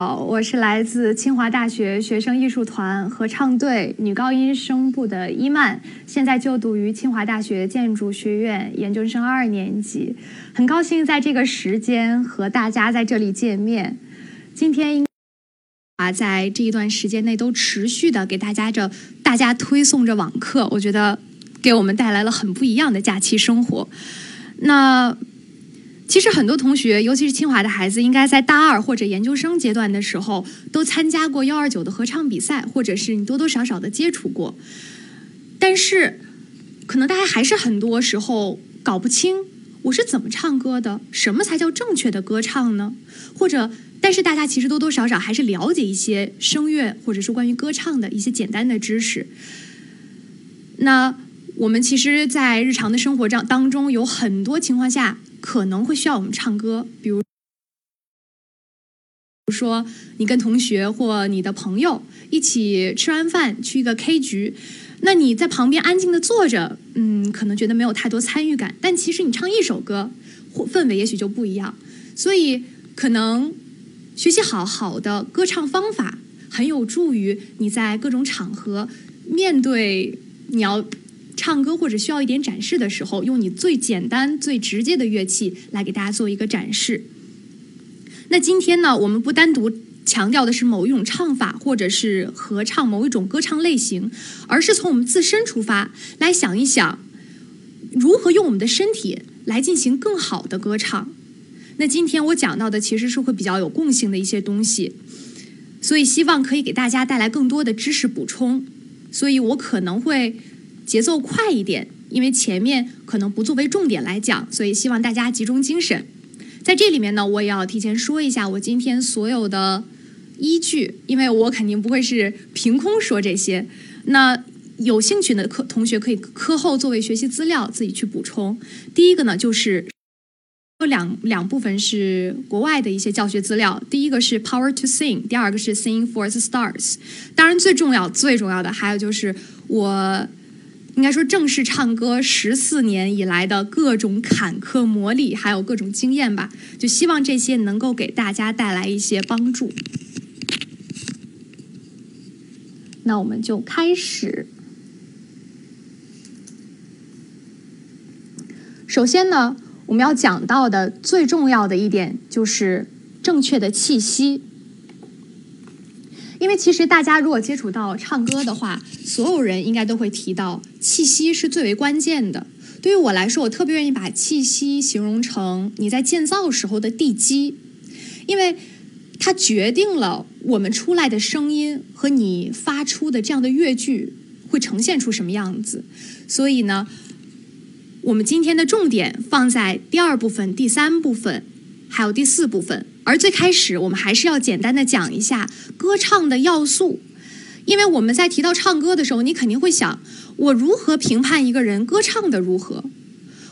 好，我是来自清华大学学生艺术团合唱队女高音声部的伊曼，现在就读于清华大学建筑学院研究生二年级，很高兴在这个时间和大家在这里见面。今天啊，在这一段时间内都持续的给大家着大家推送着网课，我觉得给我们带来了很不一样的假期生活。那。其实很多同学，尤其是清华的孩子，应该在大二或者研究生阶段的时候，都参加过幺二九的合唱比赛，或者是你多多少少的接触过。但是，可能大家还是很多时候搞不清我是怎么唱歌的，什么才叫正确的歌唱呢？或者，但是大家其实多多少少还是了解一些声乐，或者是关于歌唱的一些简单的知识。那我们其实，在日常的生活当当中，有很多情况下。可能会需要我们唱歌，比如，比如说你跟同学或你的朋友一起吃完饭去一个 K 局，那你在旁边安静的坐着，嗯，可能觉得没有太多参与感，但其实你唱一首歌，或氛围也许就不一样。所以，可能学习好好的歌唱方法，很有助于你在各种场合面对你要。唱歌或者需要一点展示的时候，用你最简单、最直接的乐器来给大家做一个展示。那今天呢，我们不单独强调的是某一种唱法，或者是合唱某一种歌唱类型，而是从我们自身出发来想一想，如何用我们的身体来进行更好的歌唱。那今天我讲到的其实是会比较有共性的一些东西，所以希望可以给大家带来更多的知识补充。所以我可能会。节奏快一点，因为前面可能不作为重点来讲，所以希望大家集中精神。在这里面呢，我也要提前说一下我今天所有的依据，因为我肯定不会是凭空说这些。那有兴趣的课同学可以课后作为学习资料自己去补充。第一个呢，就是有两两部分是国外的一些教学资料，第一个是 Power to Sing，第二个是 Sing for the Stars。当然，最重要最重要的还有就是我。应该说，正式唱歌十四年以来的各种坎坷磨砺，还有各种经验吧，就希望这些能够给大家带来一些帮助。那我们就开始。首先呢，我们要讲到的最重要的一点就是正确的气息。因为其实大家如果接触到唱歌的话，所有人应该都会提到气息是最为关键的。对于我来说，我特别愿意把气息形容成你在建造时候的地基，因为它决定了我们出来的声音和你发出的这样的乐句会呈现出什么样子。所以呢，我们今天的重点放在第二部分、第三部分，还有第四部分。而最开始，我们还是要简单的讲一下歌唱的要素，因为我们在提到唱歌的时候，你肯定会想，我如何评判一个人歌唱的如何，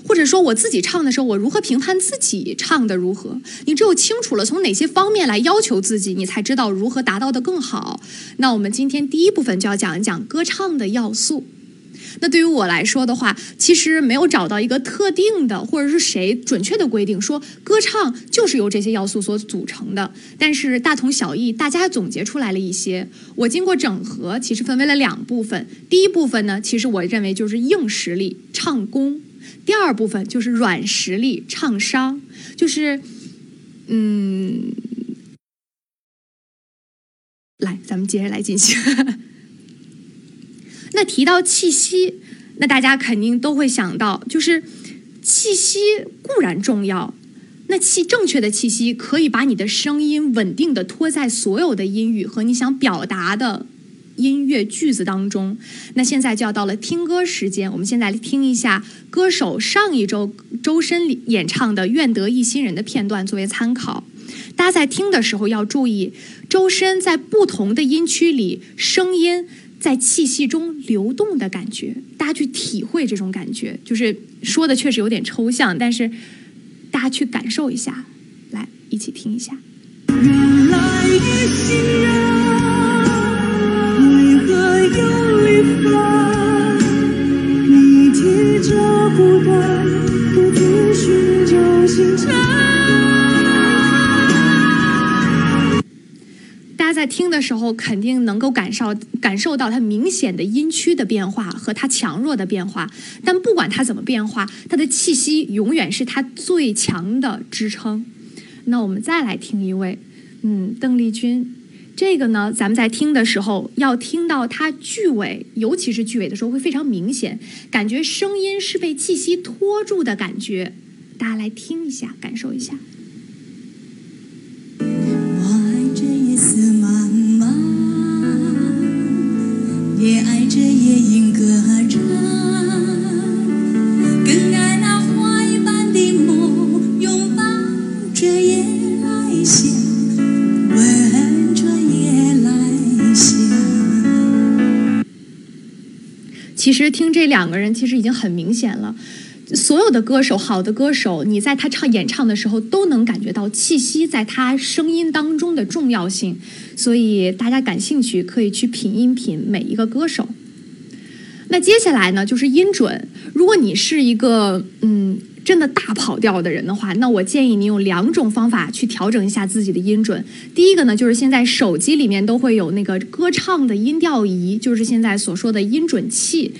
或者说我自己唱的时候，我如何评判自己唱的如何？你只有清楚了从哪些方面来要求自己，你才知道如何达到的更好。那我们今天第一部分就要讲一讲歌唱的要素。那对于我来说的话，其实没有找到一个特定的，或者是谁准确的规定说歌唱就是由这些要素所组成的。但是大同小异，大家总结出来了一些。我经过整合，其实分为了两部分。第一部分呢，其实我认为就是硬实力唱功；第二部分就是软实力唱商。就是，嗯，来，咱们接着来进行。那提到气息，那大家肯定都会想到，就是气息固然重要，那气正确的气息可以把你的声音稳定的托在所有的音域和你想表达的音乐句子当中。那现在就要到了听歌时间，我们现在来听一下歌手上一周周深演唱的《愿得一心人》的片段作为参考。大家在听的时候要注意，周深在不同的音区里声音。在气息中流动的感觉，大家去体会这种感觉，就是说的确实有点抽象，但是大家去感受一下，来一起听一下。原来的心为何有离分？你提着孤单，独自寻找星大家。在听的时候肯定能够感受感受到它明显的音区的变化和它强弱的变化。但不管它怎么变化，它的气息永远是它最强的支撑。那我们再来听一位，嗯，邓丽君。这个呢，咱们在听的时候要听到它句尾，尤其是句尾的时候会非常明显，感觉声音是被气息拖住的感觉。大家来听一下，感受一下。听这两个人，其实已经很明显了。所有的歌手，好的歌手，你在他唱演唱的时候，都能感觉到气息在他声音当中的重要性。所以大家感兴趣，可以去品一品每一个歌手。那接下来呢，就是音准。如果你是一个嗯真的大跑调的人的话，那我建议你用两种方法去调整一下自己的音准。第一个呢，就是现在手机里面都会有那个歌唱的音调仪，就是现在所说的音准器。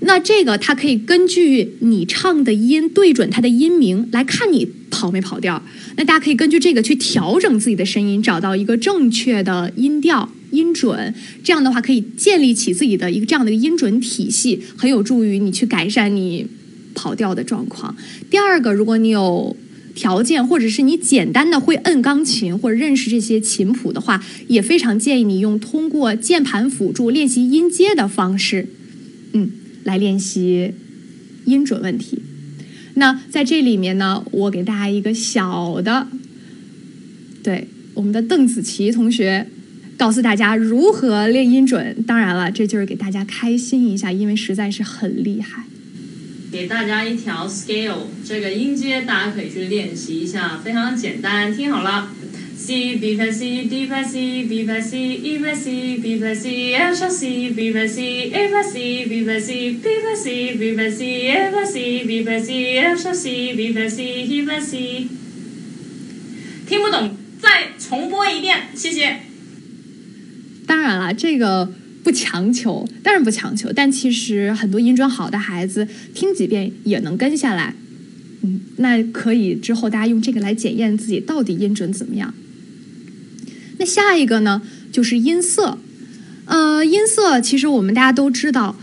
那这个它可以根据你唱的音对准它的音名来看你跑没跑调。那大家可以根据这个去调整自己的声音，找到一个正确的音调音准。这样的话可以建立起自己的一个这样的一个音准体系，很有助于你去改善你跑调的状况。第二个，如果你有条件，或者是你简单的会摁钢琴或者认识这些琴谱的话，也非常建议你用通过键盘辅助练习音阶的方式，嗯。来练习音准问题。那在这里面呢，我给大家一个小的，对我们的邓紫棋同学，告诉大家如何练音准。当然了，这就是给大家开心一下，因为实在是很厉害。给大家一条 scale，这个音阶大家可以去练习一下，非常简单，听好了。C B 拍 C D 拍 C B 拍 C E 拍 C B 拍 C F 小 C B 拍 C A 拍 C B 拍 C B 拍 C B 拍 C A 拍 C B 拍 C F 小 C B 拍 C E 拍 C。听不懂再重播一遍，谢谢。当然了，这个不强求，当然不强求。但其实很多音准好的孩子，听几遍也能跟下来。嗯，那可以之后大家用这个来检验自己到底音准怎么样。那下一个呢，就是音色。呃，音色其实我们大家都知道，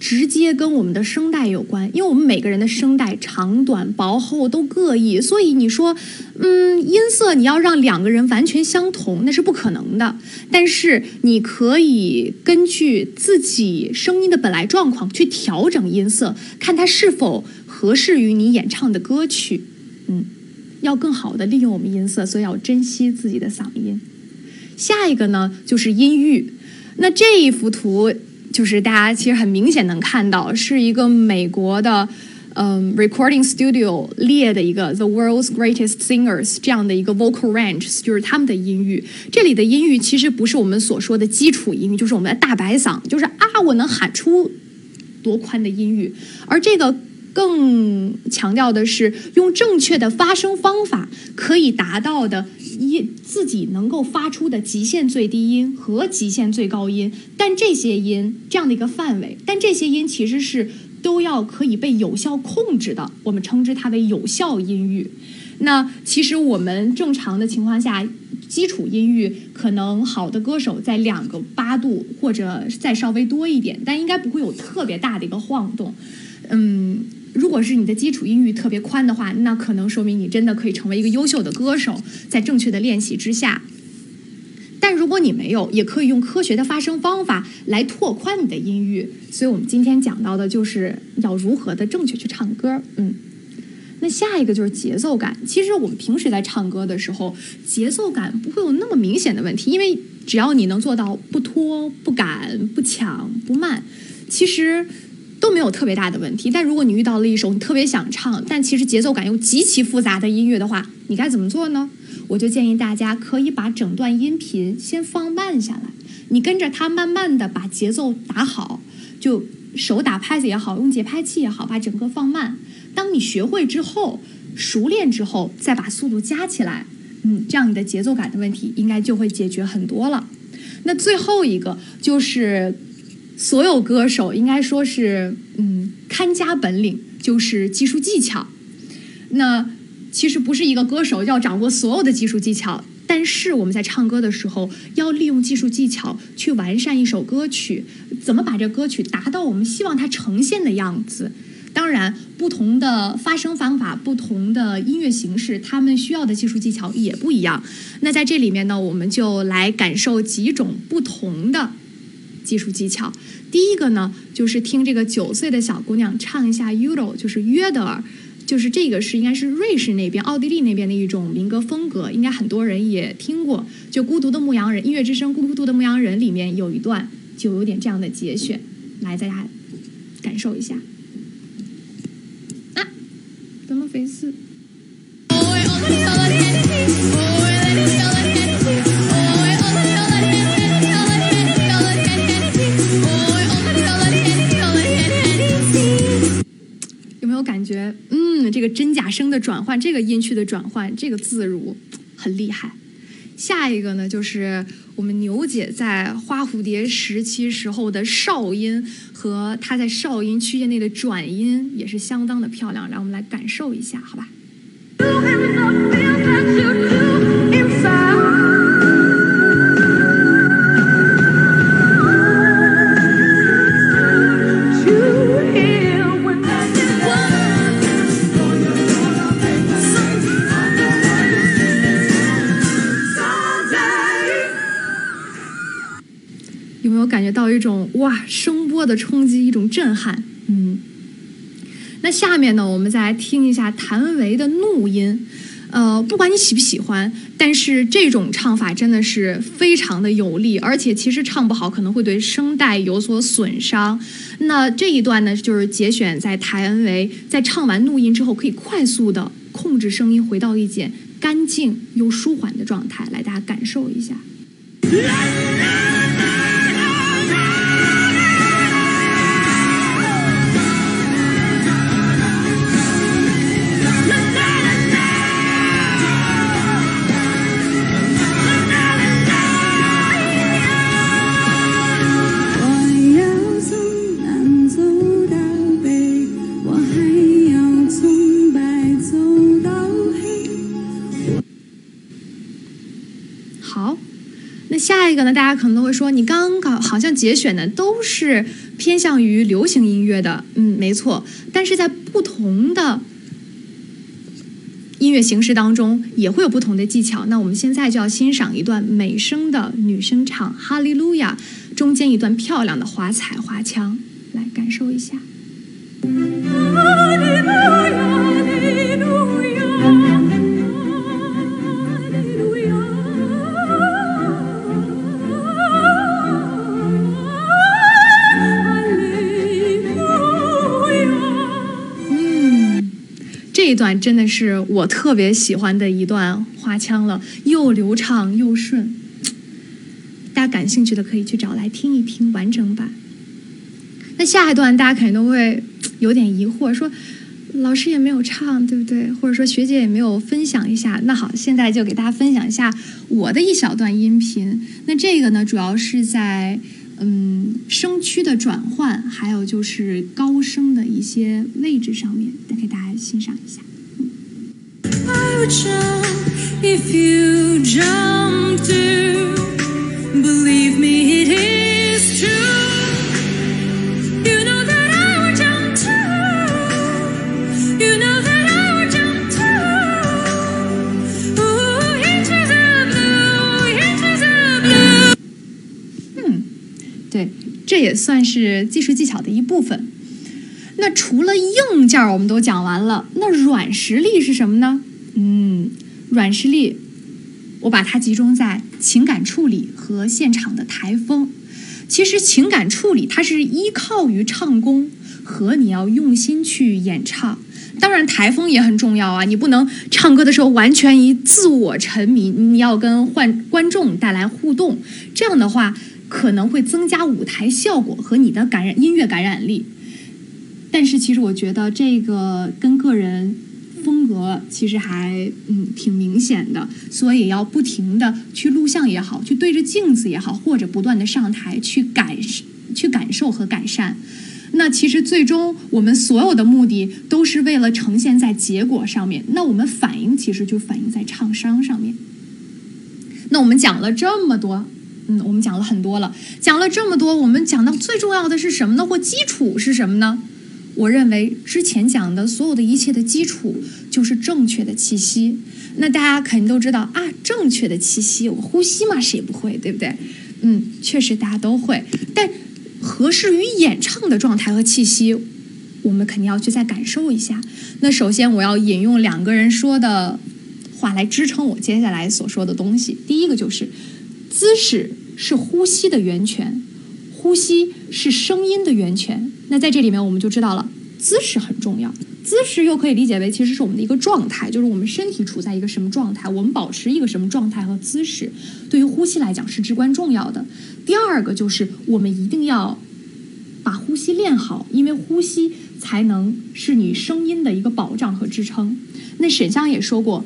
直接跟我们的声带有关，因为我们每个人的声带长短、薄厚都各异，所以你说，嗯，音色你要让两个人完全相同，那是不可能的。但是你可以根据自己声音的本来状况去调整音色，看它是否合适于你演唱的歌曲。嗯。要更好的利用我们音色，所以要珍惜自己的嗓音。下一个呢，就是音域。那这一幅图就是大家其实很明显能看到，是一个美国的嗯 recording studio 列的一个 the world's greatest singers 这样的一个 vocal range，就是他们的音域。这里的音域其实不是我们所说的基础音域，就是我们的大白嗓，就是啊我能喊出多宽的音域，而这个。更强调的是用正确的发声方法可以达到的音自己能够发出的极限最低音和极限最高音，但这些音这样的一个范围，但这些音其实是都要可以被有效控制的，我们称之它为有效音域。那其实我们正常的情况下，基础音域可能好的歌手在两个八度或者再稍微多一点，但应该不会有特别大的一个晃动，嗯。如果是你的基础音域特别宽的话，那可能说明你真的可以成为一个优秀的歌手，在正确的练习之下。但如果你没有，也可以用科学的发声方法来拓宽你的音域。所以我们今天讲到的就是要如何的正确去唱歌。嗯，那下一个就是节奏感。其实我们平时在唱歌的时候，节奏感不会有那么明显的问题，因为只要你能做到不拖、不赶、不抢、不慢，其实。都没有特别大的问题，但如果你遇到了一首你特别想唱，但其实节奏感又极其复杂的音乐的话，你该怎么做呢？我就建议大家可以把整段音频先放慢下来，你跟着它慢慢的把节奏打好，就手打拍子也好，用节拍器也好，把整个放慢。当你学会之后，熟练之后，再把速度加起来，嗯，这样你的节奏感的问题应该就会解决很多了。那最后一个就是所有歌手应该说是嗯看家本领，就是技术技巧。那其实不是一个歌手要掌握所有的技术技巧，但是我们在唱歌的时候要利用技术技巧去完善一首歌曲，怎么把这歌曲达到我们希望它呈现的样子。当然，不同的发声方法、不同的音乐形式，他们需要的技术技巧也不一样。那在这里面呢，我们就来感受几种不同的技术技巧。第一个呢，就是听这个九岁的小姑娘唱一下《Udo》，就是约德尔。就是这个是应该是瑞士那边、奥地利那边的一种民歌风格，应该很多人也听过。就《孤独的牧羊人》音乐之声《孤独的牧羊人》里面有一段就有点这样的节选，来大家感受一下。啊，怎么回事？真假声的转换，这个音区的转换，这个自如很厉害。下一个呢，就是我们牛姐在花蝴蝶时期时候的哨音和她在哨音区间内的转音也是相当的漂亮，让我们来感受一下，好吧？有没有感觉到一种哇声波的冲击，一种震撼？嗯。那下面呢，我们再来听一下谭维的怒音。呃，不管你喜不喜欢，但是这种唱法真的是非常的有力，而且其实唱不好可能会对声带有所损伤。那这一段呢，就是节选在谭维在唱完怒音之后，可以快速的控制声音回到一件干净又舒缓的状态，来大家感受一下。这个呢？大家可能都会说，你刚刚好像节选的都是偏向于流行音乐的，嗯，没错。但是在不同的音乐形式当中，也会有不同的技巧。那我们现在就要欣赏一段美声的女声唱《哈利路亚》中间一段漂亮的华彩华腔，来感受一下。段真的是我特别喜欢的一段花腔了，又流畅又顺。大家感兴趣的可以去找来听一听完整版。那下一段大家肯定都会有点疑惑，说老师也没有唱，对不对？或者说学姐也没有分享一下。那好，现在就给大家分享一下我的一小段音频。那这个呢，主要是在嗯声区的转换，还有就是高声的一些位置上面，再给大家欣赏一下。嗯，对这也算是技术技巧的一部分。那除了硬件我们都讲完了，那软实力是什么呢？嗯，软实力，我把它集中在情感处理和现场的台风。其实情感处理它是依靠于唱功和你要用心去演唱。当然，台风也很重要啊！你不能唱歌的时候完全以自我沉迷，你要跟换观众带来互动。这样的话，可能会增加舞台效果和你的感染音乐感染力。但是，其实我觉得这个跟个人风格其实还嗯挺明显的，所以要不停的去录像也好，去对着镜子也好，或者不断的上台去感去感受和改善。那其实最终我们所有的目的都是为了呈现在结果上面。那我们反应其实就反映在唱商上面。那我们讲了这么多，嗯，我们讲了很多了，讲了这么多，我们讲到最重要的是什么呢？或基础是什么呢？我认为之前讲的所有的一切的基础就是正确的气息。那大家肯定都知道啊，正确的气息，我呼吸嘛，谁不会，对不对？嗯，确实大家都会，但。合适于演唱的状态和气息，我们肯定要去再感受一下。那首先，我要引用两个人说的话来支撑我接下来所说的东西。第一个就是，姿势是呼吸的源泉，呼吸是声音的源泉。那在这里面，我们就知道了姿势很重要。姿势又可以理解为其实是我们的一个状态，就是我们身体处在一个什么状态，我们保持一个什么状态和姿势，对于呼吸来讲是至关重要的。第二个就是我们一定要把呼吸练好，因为呼吸才能是你声音的一个保障和支撑。那沈香也说过，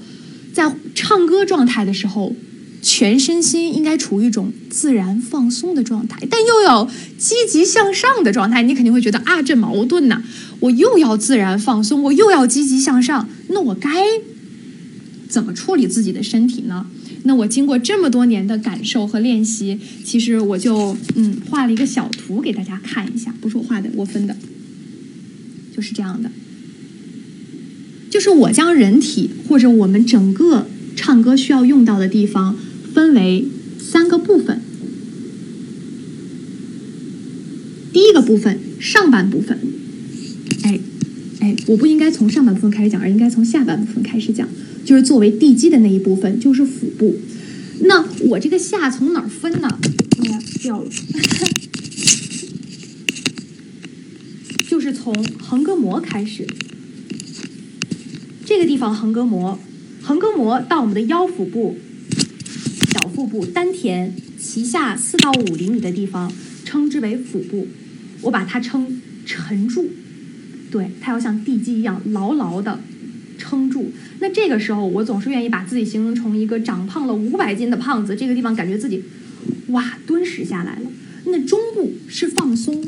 在唱歌状态的时候，全身心应该处于一种自然放松的状态，但又要积极向上的状态。你肯定会觉得啊，这矛盾呐。我又要自然放松，我又要积极向上，那我该怎么处理自己的身体呢？那我经过这么多年的感受和练习，其实我就嗯画了一个小图给大家看一下，不是我画的，我分的，就是这样的，就是我将人体或者我们整个唱歌需要用到的地方分为三个部分，第一个部分上半部分。哎，哎，我不应该从上半部分开始讲，而应该从下半部分开始讲。就是作为地基的那一部分，就是腹部。那我这个下从哪儿分呢？哎呀，掉了。就是从横膈膜开始，这个地方横膈膜，横膈膜到我们的腰腹部、腹部、丹田脐下四到五厘米的地方，称之为腹部。我把它称沉住。对，它要像地基一样牢牢的撑住。那这个时候，我总是愿意把自己形容成一个长胖了五百斤的胖子。这个地方感觉自己，哇，敦实下来了。那中部是放松。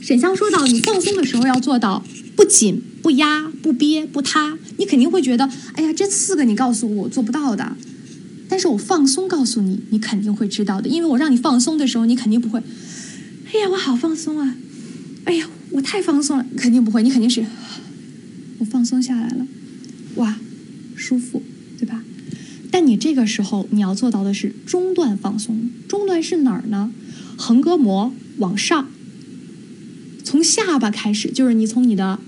沈香说到，你放松的时候要做到不紧、不压、不憋、不塌。你肯定会觉得，哎呀，这四个你告诉我我做不到的。但是我放松告诉你，你肯定会知道的。因为我让你放松的时候，你肯定不会。哎呀，我好放松啊！哎呀。我太放松了，肯定不会。你肯定是，我放松下来了，哇，舒服，对吧？但你这个时候你要做到的是中段放松。中段是哪儿呢？横膈膜往上，从下巴开始，就是你从你的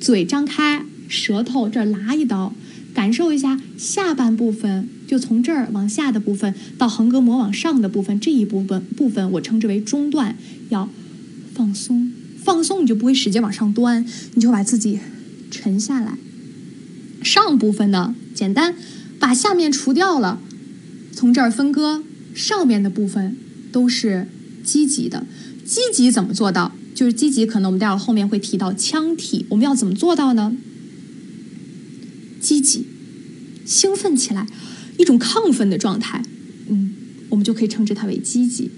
嘴张开，舌头这儿拉一刀，感受一下下半部分，就从这儿往下的部分到横膈膜往上的部分，这一部分部分我称之为中段，要放松。放松，你就不会使劲往上端，你就把自己沉下来。上部分呢，简单，把下面除掉了，从这儿分割，上面的部分都是积极的。积极怎么做到？就是积极，可能我们待会儿后面会提到腔体，我们要怎么做到呢？积极，兴奋起来，一种亢奋的状态，嗯，我们就可以称之它为积极。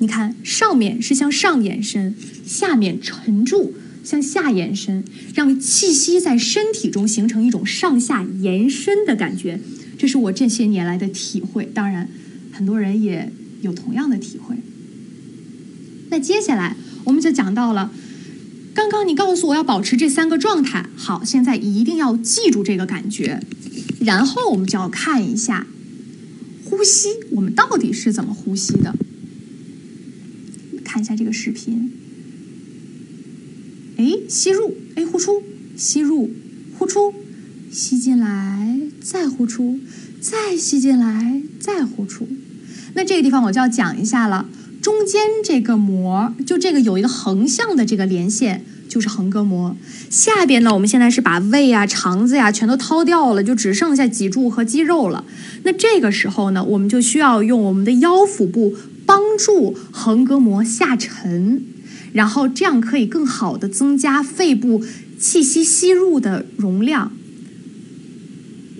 你看，上面是向上延伸，下面沉住，向下延伸，让气息在身体中形成一种上下延伸的感觉。这是我这些年来的体会，当然，很多人也有同样的体会。那接下来我们就讲到了，刚刚你告诉我要保持这三个状态，好，现在一定要记住这个感觉，然后我们就要看一下呼吸，我们到底是怎么呼吸的。看一下这个视频，哎，吸入，哎，呼出，吸入，呼出，吸进来，再呼出，再吸进来，再呼出。那这个地方我就要讲一下了，中间这个膜，就这个有一个横向的这个连线，就是横膈膜。下边呢，我们现在是把胃啊、肠子呀全都掏掉了，就只剩下脊柱和肌肉了。那这个时候呢，我们就需要用我们的腰腹部。帮助横膈膜下沉，然后这样可以更好的增加肺部气息吸入的容量，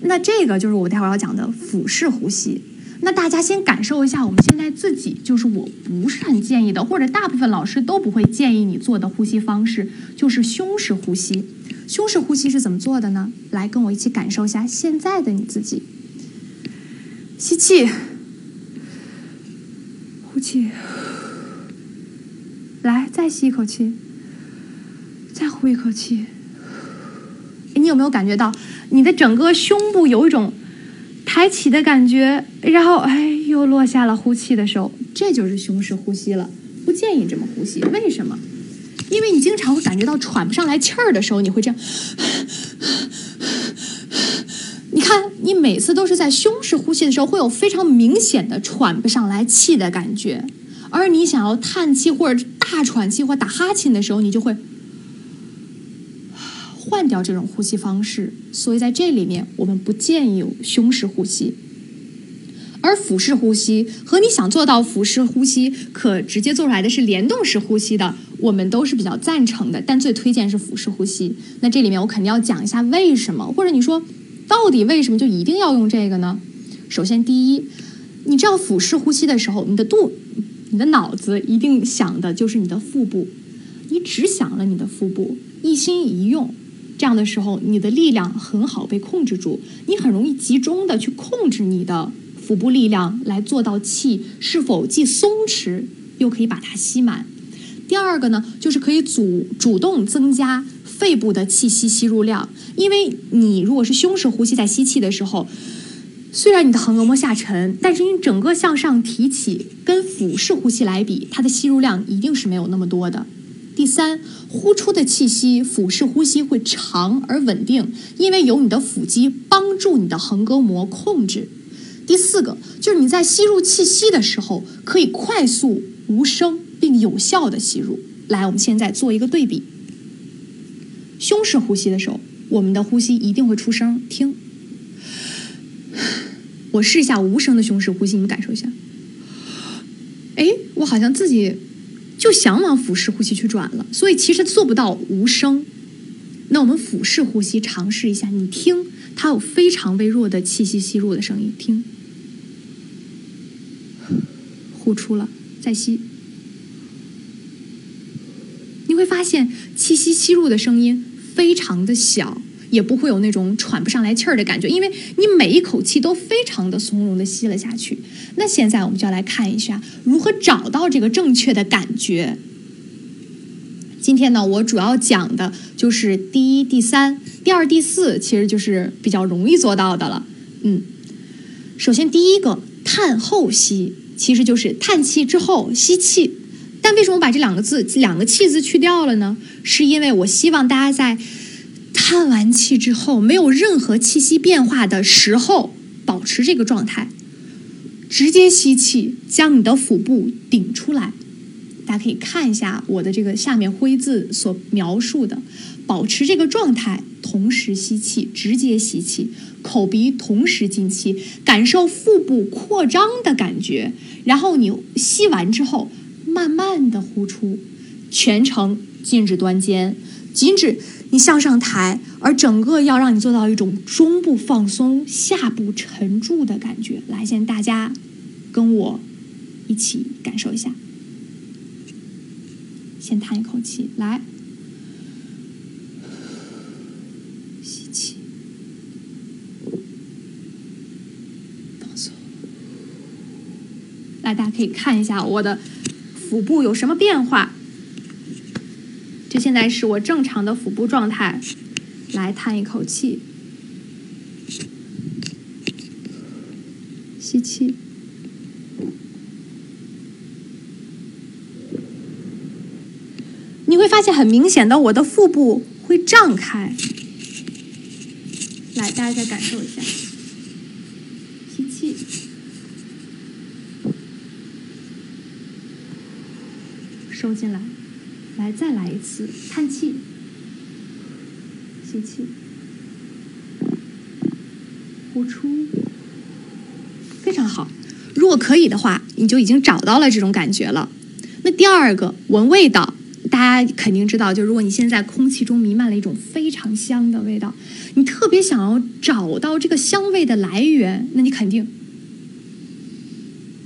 那这个就是我待会儿要讲的腹式呼吸。那大家先感受一下，我们现在自己就是我不是很建议的，或者大部分老师都不会建议你做的呼吸方式，就是胸式呼吸。胸式呼吸是怎么做的呢？来跟我一起感受一下现在的你自己。吸气，呼气，来再吸一口气，再呼一口气。你有没有感觉到你的整个胸部有一种抬起的感觉？然后哎，又落下了。呼气的时候，这就是胸式呼吸了。不建议这么呼吸，为什么？因为你经常会感觉到喘不上来气儿的时候，你会这样。你看，你每次都是在胸式呼吸的时候，会有非常明显的喘不上来气的感觉，而你想要叹气或者大喘气或打哈欠的时候，你就会换掉这种呼吸方式。所以在这里面，我们不建议有胸式呼吸。而腹式呼吸和你想做到腹式呼吸可直接做出来的是联动式呼吸的，我们都是比较赞成的，但最推荐是腹式呼吸。那这里面我肯定要讲一下为什么，或者你说到底为什么就一定要用这个呢？首先，第一，你知道腹式呼吸的时候，你的肚、你的脑子一定想的就是你的腹部，你只想了你的腹部，一心一用，这样的时候，你的力量很好被控制住，你很容易集中的去控制你的。腹部力量来做到气是否既松弛又可以把它吸满。第二个呢，就是可以主主动增加肺部的气息吸入量。因为你如果是胸式呼吸，在吸气的时候，虽然你的横膈膜下沉，但是你整个向上提起，跟腹式呼吸来比，它的吸入量一定是没有那么多的。第三，呼出的气息，腹式呼吸会长而稳定，因为有你的腹肌帮助你的横膈膜控制。第四个就是你在吸入气息的时候，可以快速、无声并有效的吸入。来，我们现在做一个对比。胸式呼吸的时候，我们的呼吸一定会出声，听。我试一下无声的胸式呼吸，你们感受一下。哎，我好像自己就想往腹式呼吸去转了，所以其实做不到无声。那我们腹式呼吸尝试一下，你听，它有非常微弱的气息吸入的声音，听。呼出了，再吸，你会发现气息吸入的声音非常的小，也不会有那种喘不上来气儿的感觉，因为你每一口气都非常的从容的吸了下去。那现在我们就要来看一下如何找到这个正确的感觉。今天呢，我主要讲的就是第一、第三、第二、第四，其实就是比较容易做到的了。嗯，首先第一个叹后吸。其实就是叹气之后吸气，但为什么把这两个字两个气字去掉了呢？是因为我希望大家在叹完气之后没有任何气息变化的时候保持这个状态，直接吸气，将你的腹部顶出来。大家可以看一下我的这个下面灰字所描述的，保持这个状态，同时吸气，直接吸气，口鼻同时进气，感受腹部扩张的感觉。然后你吸完之后，慢慢的呼出，全程禁止端肩，禁止你向上抬，而整个要让你做到一种中部放松、下部沉住的感觉。来，现在大家跟我一起感受一下。先叹一口气，来，吸气，放松。来，大家可以看一下我的腹部有什么变化。现在是我正常的腹部状态。来，叹一口气，吸气。你会发现很明显的，我的腹部会胀开。来，大家再感受一下，吸气，收进来，来再来一次，叹气，吸气，呼出，非常好。如果可以的话，你就已经找到了这种感觉了。那第二个闻味道。大家肯定知道，就如果你现在空气中弥漫了一种非常香的味道，你特别想要找到这个香味的来源，那你肯定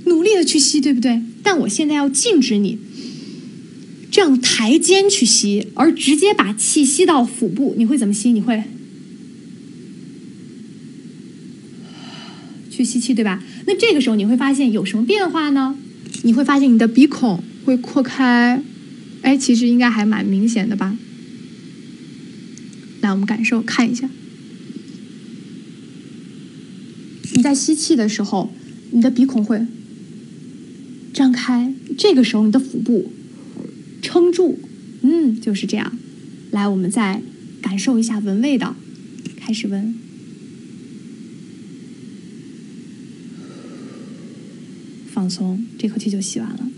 努力的去吸，对不对？但我现在要禁止你这样抬肩去吸，而直接把气吸到腹部，你会怎么吸？你会去吸气，对吧？那这个时候你会发现有什么变化呢？你会发现你的鼻孔会扩开，哎，其实应该还蛮明显的吧？来，我们感受看一下，你在吸气的时候，你的鼻孔会张开，这个时候你的腹部撑住，嗯，就是这样。来，我们再感受一下闻味道，开始闻。放松，这口气就吸完了。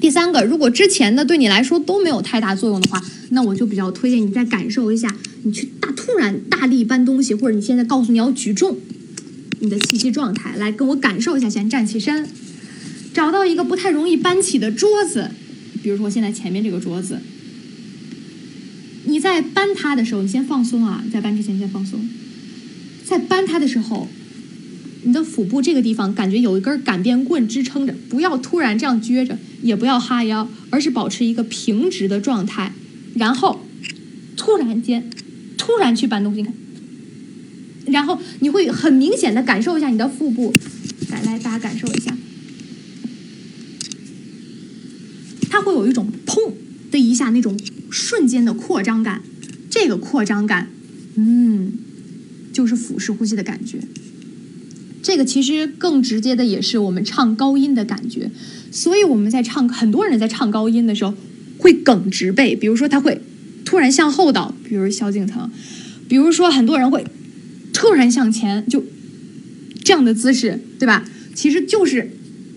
第三个，如果之前的对你来说都没有太大作用的话，那我就比较推荐你再感受一下，你去大突然大力搬东西，或者你现在告诉你要举重，你的气息状态，来跟我感受一下。先站起身，找到一个不太容易搬起的桌子，比如说现在前面这个桌子，你在搬它的时候，你先放松啊，在搬之前先放松，在搬它的时候。你的腹部这个地方感觉有一根擀面棍支撑着，不要突然这样撅着，也不要哈腰，而是保持一个平直的状态，然后突然间突然去搬东西，然后你会很明显的感受一下你的腹部，来来，大家感受一下，它会有一种砰的一下那种瞬间的扩张感，这个扩张感，嗯，就是腹式呼吸的感觉。这个其实更直接的也是我们唱高音的感觉，所以我们在唱很多人在唱高音的时候会梗直背，比如说他会突然向后倒，比如萧敬腾，比如说很多人会突然向前，就这样的姿势，对吧？其实就是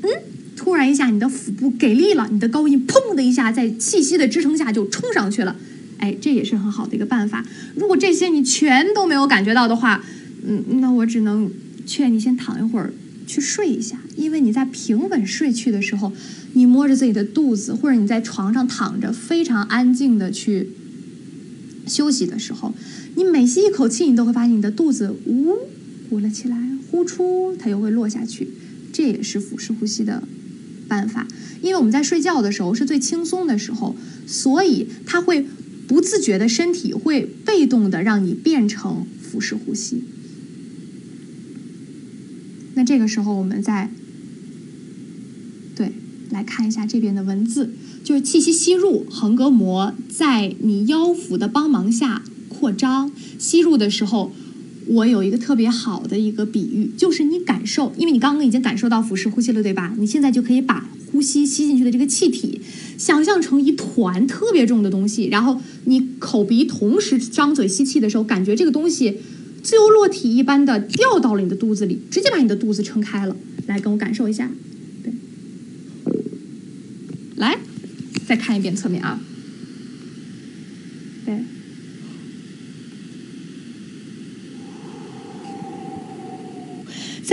嗯，突然一下你的腹部给力了，你的高音砰的一下在气息的支撑下就冲上去了，哎，这也是很好的一个办法。如果这些你全都没有感觉到的话，嗯，那我只能。劝你先躺一会儿，去睡一下，因为你在平稳睡去的时候，你摸着自己的肚子，或者你在床上躺着，非常安静的去休息的时候，你每吸一口气，你都会发现你的肚子呜鼓了起来，呼出它又会落下去，这也是腹式呼吸的办法。因为我们在睡觉的时候是最轻松的时候，所以它会不自觉的身体会被动的让你变成腹式呼吸。那这个时候，我们再对来看一下这边的文字，就是气息吸入，横膈膜在你腰腹的帮忙下扩张。吸入的时候，我有一个特别好的一个比喻，就是你感受，因为你刚刚已经感受到腹式呼吸了，对吧？你现在就可以把呼吸吸进去的这个气体，想象成一团特别重的东西，然后你口鼻同时张嘴吸气的时候，感觉这个东西。自由落体一般的掉到了你的肚子里，直接把你的肚子撑开了。来，跟我感受一下，对，来，再看一遍侧面啊，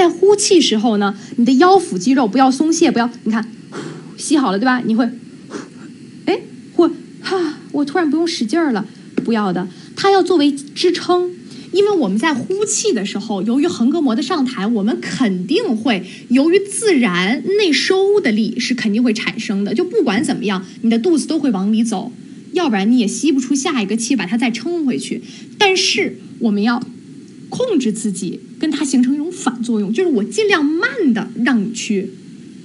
在呼气时候呢，你的腰腹肌肉不要松懈，不要，你看，吸好了对吧？你会，哎，或哈，我突然不用使劲儿了，不要的，它要作为支撑。因为我们在呼气的时候，由于横膈膜的上抬，我们肯定会由于自然内收的力是肯定会产生的。就不管怎么样，你的肚子都会往里走，要不然你也吸不出下一个气，把它再撑回去。但是我们要控制自己，跟它形成一种反作用，就是我尽量慢的让你去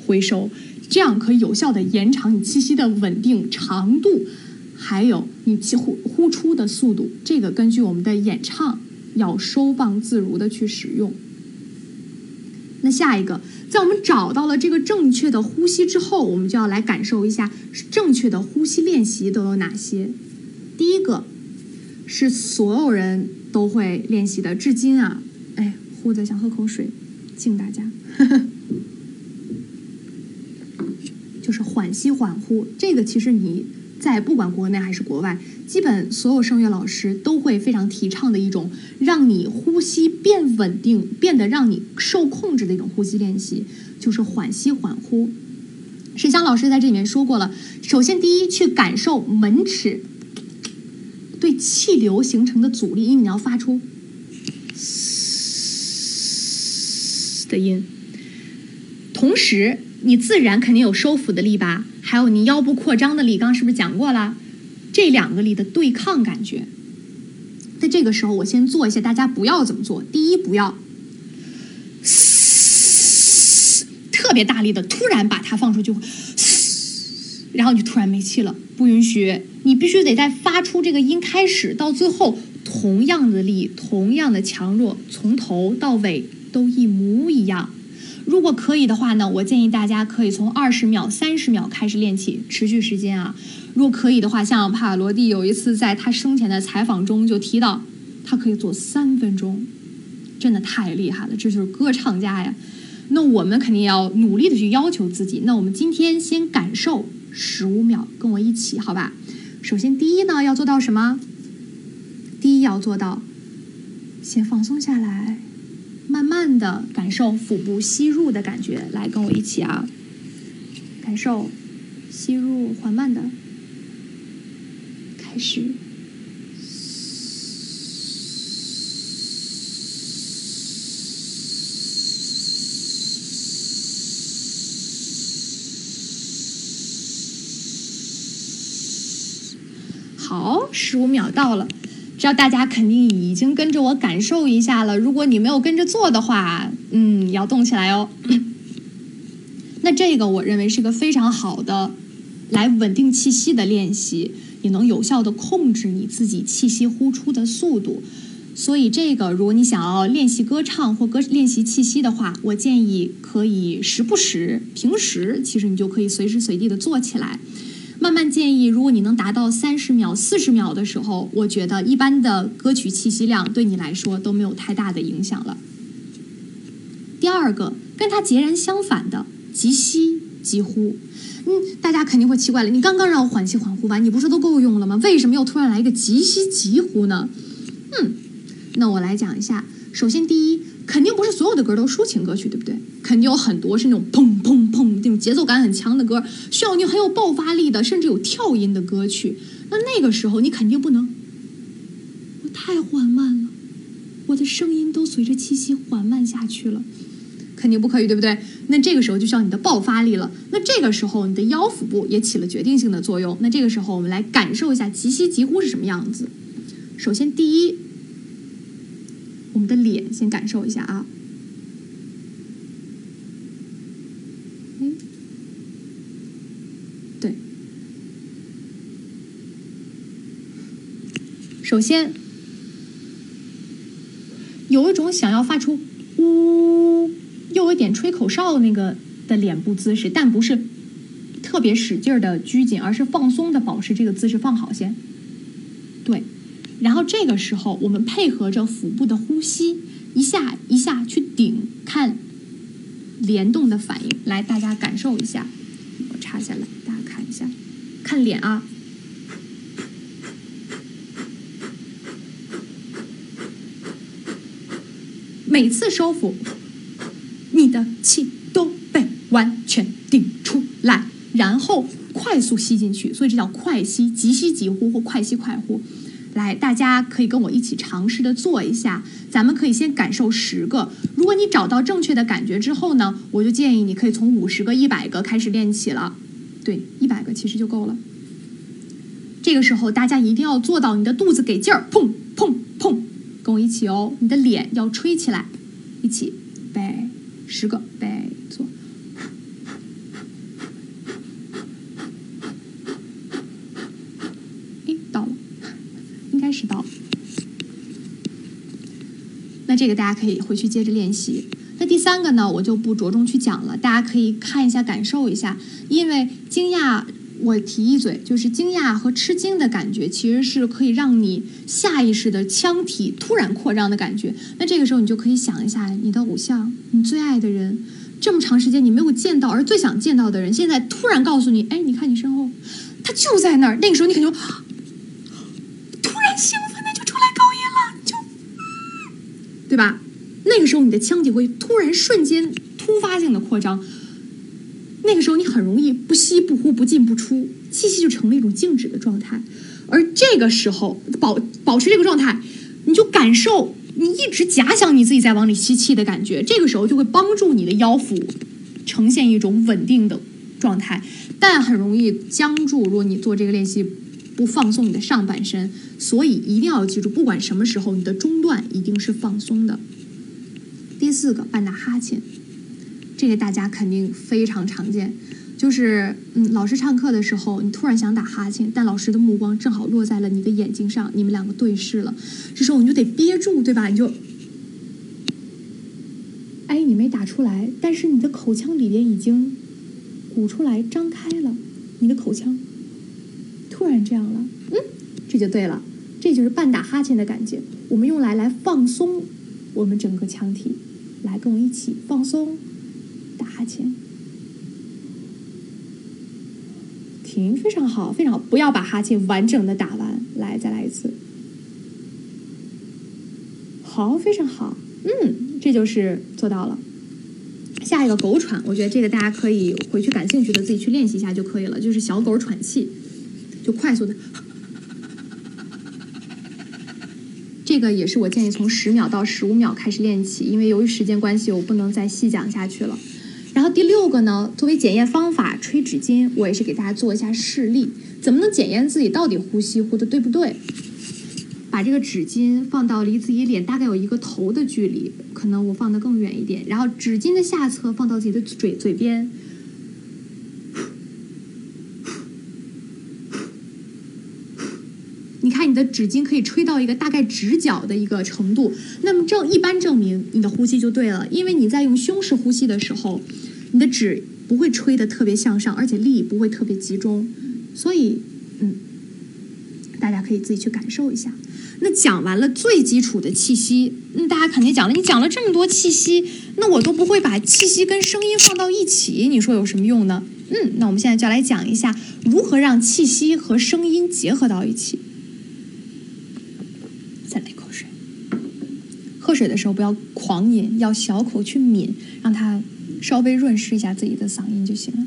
回收，这样可以有效的延长你气息的稳定长度，还有你气呼呼出的速度。这个根据我们的演唱。要收放自如的去使用。那下一个，在我们找到了这个正确的呼吸之后，我们就要来感受一下正确的呼吸练习都有哪些。第一个是所有人都会练习的，至今啊，哎，呼的想喝口水，敬大家，就是缓吸缓呼。这个其实你。在不管国内还是国外，基本所有声乐老师都会非常提倡的一种让你呼吸变稳定、变得让你受控制的一种呼吸练习，就是缓吸缓呼。沈香老师在这里面说过了，首先第一，去感受门齿对气流形成的阻力，因为你要发出的音，同时你自然肯定有收腹的力吧，还有你腰部扩张的力，刚是不是讲过了？这两个力的对抗感觉，在这个时候我先做一下，大家不要怎么做。第一，不要特别大力的突然把它放出去，然后你就突然没气了，不允许。你必须得在发出这个音开始到最后，同样的力，同样的强弱，从头到尾都一模一样。如果可以的话呢，我建议大家可以从二十秒、三十秒开始练起，持续时间啊。如果可以的话，像帕瓦罗蒂有一次在他生前的采访中就提到，他可以做三分钟，真的太厉害了，这就是歌唱家呀。那我们肯定要努力的去要求自己。那我们今天先感受十五秒，跟我一起，好吧？首先第一呢，要做到什么？第一要做到，先放松下来。慢慢的感受腹部吸入的感觉，来跟我一起啊，感受吸入缓慢的开始。好，十五秒到了。知道大家肯定已经跟着我感受一下了。如果你没有跟着做的话，嗯，要动起来哦。那这个我认为是个非常好的来稳定气息的练习，也能有效的控制你自己气息呼出的速度。所以这个，如果你想要练习歌唱或歌练习气息的话，我建议可以时不时，平时其实你就可以随时随地的做起来。慢慢建议，如果你能达到三十秒、四十秒的时候，我觉得一般的歌曲气息量对你来说都没有太大的影响了。第二个，跟它截然相反的急吸急呼，嗯，大家肯定会奇怪了，你刚刚让我缓吸缓呼吧，你不是都够用了吗？为什么又突然来一个急吸急呼呢？嗯，那我来讲一下。首先，第一。肯定不是所有的歌都抒情歌曲，对不对？肯定有很多是那种砰砰砰那种节奏感很强的歌，需要你很有爆发力的，甚至有跳音的歌曲。那那个时候你肯定不能，我太缓慢了，我的声音都随着气息缓慢下去了，肯定不可以，对不对？那这个时候就需要你的爆发力了。那这个时候你的腰腹部也起了决定性的作用。那这个时候我们来感受一下急吸急呼是什么样子。首先第一。我们的脸先感受一下啊，哎，对，首先有一种想要发出呜，又有点吹口哨那个的脸部姿势，但不是特别使劲的拘谨，而是放松的保持这个姿势放好先，然后这个时候，我们配合着腹部的呼吸，一下一下去顶，看联动的反应。来，大家感受一下，我插下来，大家看一下，看脸啊。每次收腹，你的气都被完全顶出来，然后快速吸进去，所以这叫快吸、急吸、急呼或快吸快呼。来，大家可以跟我一起尝试的做一下。咱们可以先感受十个。如果你找到正确的感觉之后呢，我就建议你可以从五十个、一百个开始练起了。对，一百个其实就够了。这个时候大家一定要做到你的肚子给劲儿，砰砰砰，跟我一起哦。你的脸要吹起来，一起，背十个，背做。知道，那这个大家可以回去接着练习。那第三个呢，我就不着重去讲了，大家可以看一下，感受一下。因为惊讶，我提一嘴，就是惊讶和吃惊的感觉，其实是可以让你下意识的腔体突然扩张的感觉。那这个时候，你就可以想一下，你的偶像，你最爱的人，这么长时间你没有见到，而最想见到的人，现在突然告诉你，哎，你看你身后，他就在那儿。那个时候，你肯定。个时候你的腔体会突然瞬间突发性的扩张，那个时候你很容易不吸不呼不进不出，气息就成了一种静止的状态。而这个时候保保持这个状态，你就感受你一直假想你自己在往里吸气的感觉，这个时候就会帮助你的腰腹呈现一种稳定的状态，但很容易僵住。如果你做这个练习不放松你的上半身，所以一定要记住，不管什么时候，你的中段一定是放松的。第四个，半打哈欠，这个大家肯定非常常见。就是，嗯，老师上课的时候，你突然想打哈欠，但老师的目光正好落在了你的眼睛上，你们两个对视了，这时候你就得憋住，对吧？你就，哎，你没打出来，但是你的口腔里边已经鼓出来、张开了，你的口腔突然这样了，嗯，这就对了，这就是半打哈欠的感觉。我们用来来放松我们整个腔体，来跟我一起放松，打哈欠。停，非常好，非常好，不要把哈欠完整的打完，来，再来一次。好，非常好，嗯，这就是做到了。下一个狗喘，我觉得这个大家可以回去感兴趣的自己去练习一下就可以了，就是小狗喘气，就快速的。这个也是我建议从十秒到十五秒开始练起，因为由于时间关系，我不能再细讲下去了。然后第六个呢，作为检验方法，吹纸巾，我也是给大家做一下示例，怎么能检验自己到底呼吸呼的对不对？把这个纸巾放到离自己脸大概有一个头的距离，可能我放得更远一点，然后纸巾的下侧放到自己的嘴嘴边。你看，你的纸巾可以吹到一个大概直角的一个程度，那么证一般证明你的呼吸就对了，因为你在用胸式呼吸的时候，你的纸不会吹得特别向上，而且力不会特别集中，所以，嗯，大家可以自己去感受一下。那讲完了最基础的气息，那大家肯定讲了，你讲了这么多气息，那我都不会把气息跟声音放到一起，你说有什么用呢？嗯，那我们现在就来讲一下如何让气息和声音结合到一起。再来一口水。喝水的时候不要狂饮，要小口去抿，让它稍微润湿一下自己的嗓音就行了。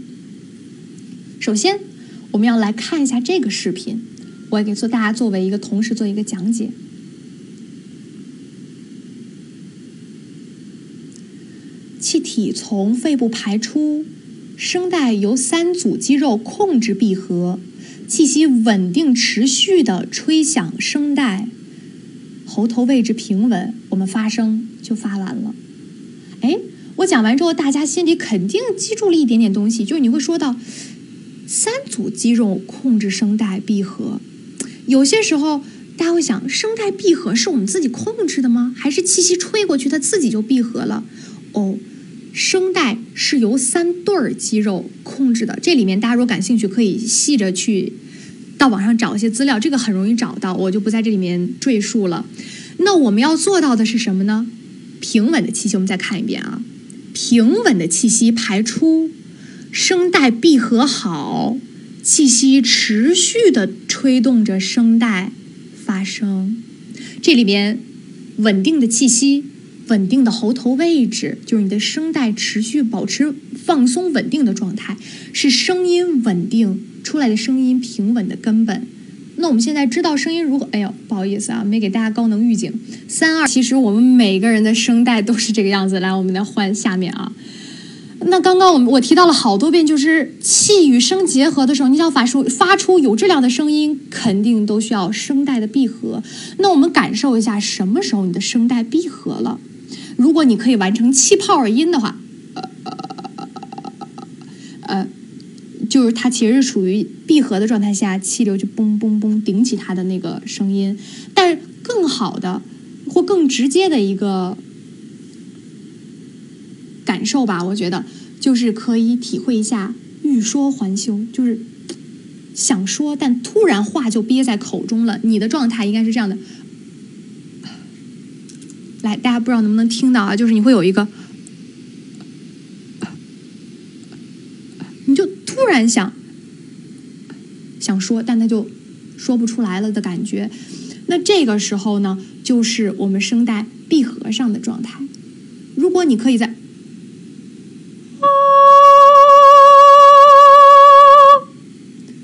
首先，我们要来看一下这个视频，我也给做大家作为一个同时做一个讲解。气体从肺部排出，声带由三组肌肉控制闭合，气息稳定持续的吹响声带。喉头位置平稳，我们发声就发完了。哎，我讲完之后，大家心里肯定记住了一点点东西，就是你会说到三组肌肉控制声带闭合。有些时候大家会想，声带闭合是我们自己控制的吗？还是气息吹过去它自己就闭合了？哦，声带是由三对儿肌肉控制的。这里面大家如果感兴趣，可以细着去。到网上找一些资料，这个很容易找到，我就不在这里面赘述了。那我们要做到的是什么呢？平稳的气息，我们再看一遍啊，平稳的气息排出，声带闭合好，气息持续的吹动着声带发声。这里边稳定的气息，稳定的喉头位置，就是你的声带持续保持放松稳定的状态，是声音稳定。出来的声音平稳的根本。那我们现在知道声音如何？哎呦，不好意思啊，没给大家高能预警。三二，其实我们每个人的声带都是这个样子。来，我们来换下面啊。那刚刚我们我提到了好多遍，就是气与声结合的时候，你想发出发出有质量的声音，肯定都需要声带的闭合。那我们感受一下，什么时候你的声带闭合了？如果你可以完成气泡音的话，呃。就是它其实是处于闭合的状态下，气流就嘣嘣嘣顶起它的那个声音。但是更好的或更直接的一个感受吧，我觉得就是可以体会一下欲说还休，就是想说但突然话就憋在口中了。你的状态应该是这样的。来，大家不知道能不能听到啊？就是你会有一个。很想想说但他就说不出来了的感觉。那这个时候呢就是我们声带闭合上的状态。如果你可以在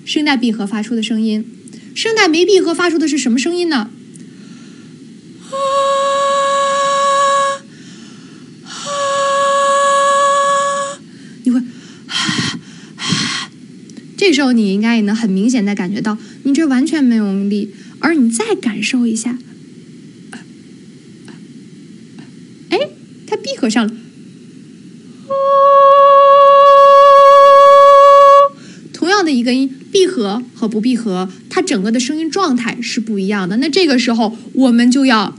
声带闭合发出的声音。声带没闭合发出的是什么声音呢？时候你应该也能很明显的感觉到，你这完全没有用力，而你再感受一下，哎，它闭合上了。同样的一个音，闭合和不闭合，它整个的声音状态是不一样的。那这个时候我们就要，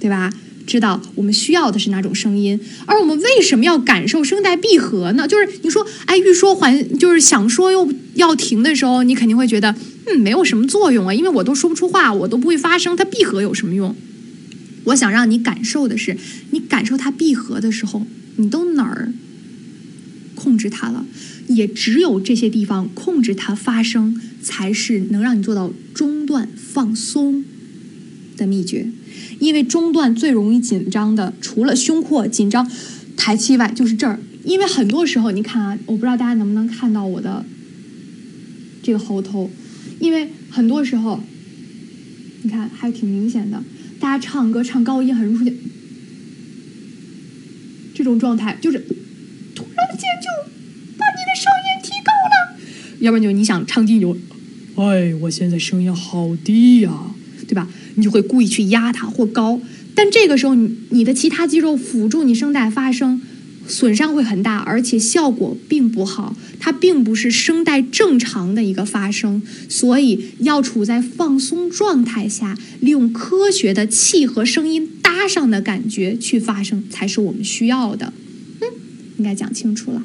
对吧？知道我们需要的是哪种声音，而我们为什么要感受声带闭合呢？就是你说，哎，欲说还就是想说又要停的时候，你肯定会觉得，嗯，没有什么作用啊，因为我都说不出话，我都不会发声，它闭合有什么用？我想让你感受的是，你感受它闭合的时候，你都哪儿控制它了？也只有这些地方控制它发声，才是能让你做到中断放松的秘诀。因为中段最容易紧张的，除了胸廓紧张、抬气外，就是这儿。因为很多时候，你看啊，我不知道大家能不能看到我的这个喉头，因为很多时候，你看还挺明显的。大家唱歌唱高音很容易出现这种状态，就是突然间就把你的声音提高了，要不然就你想唱低就，哎，我现在声音好低呀、对吧？你就会故意去压它或高，但这个时候你你的其他肌肉辅助你声带发声，损伤会很大，而且效果并不好。它并不是声带正常的一个发声，所以要处在放松状态下，利用科学的气和声音搭上的感觉去发声，才是我们需要的。嗯，应该讲清楚了。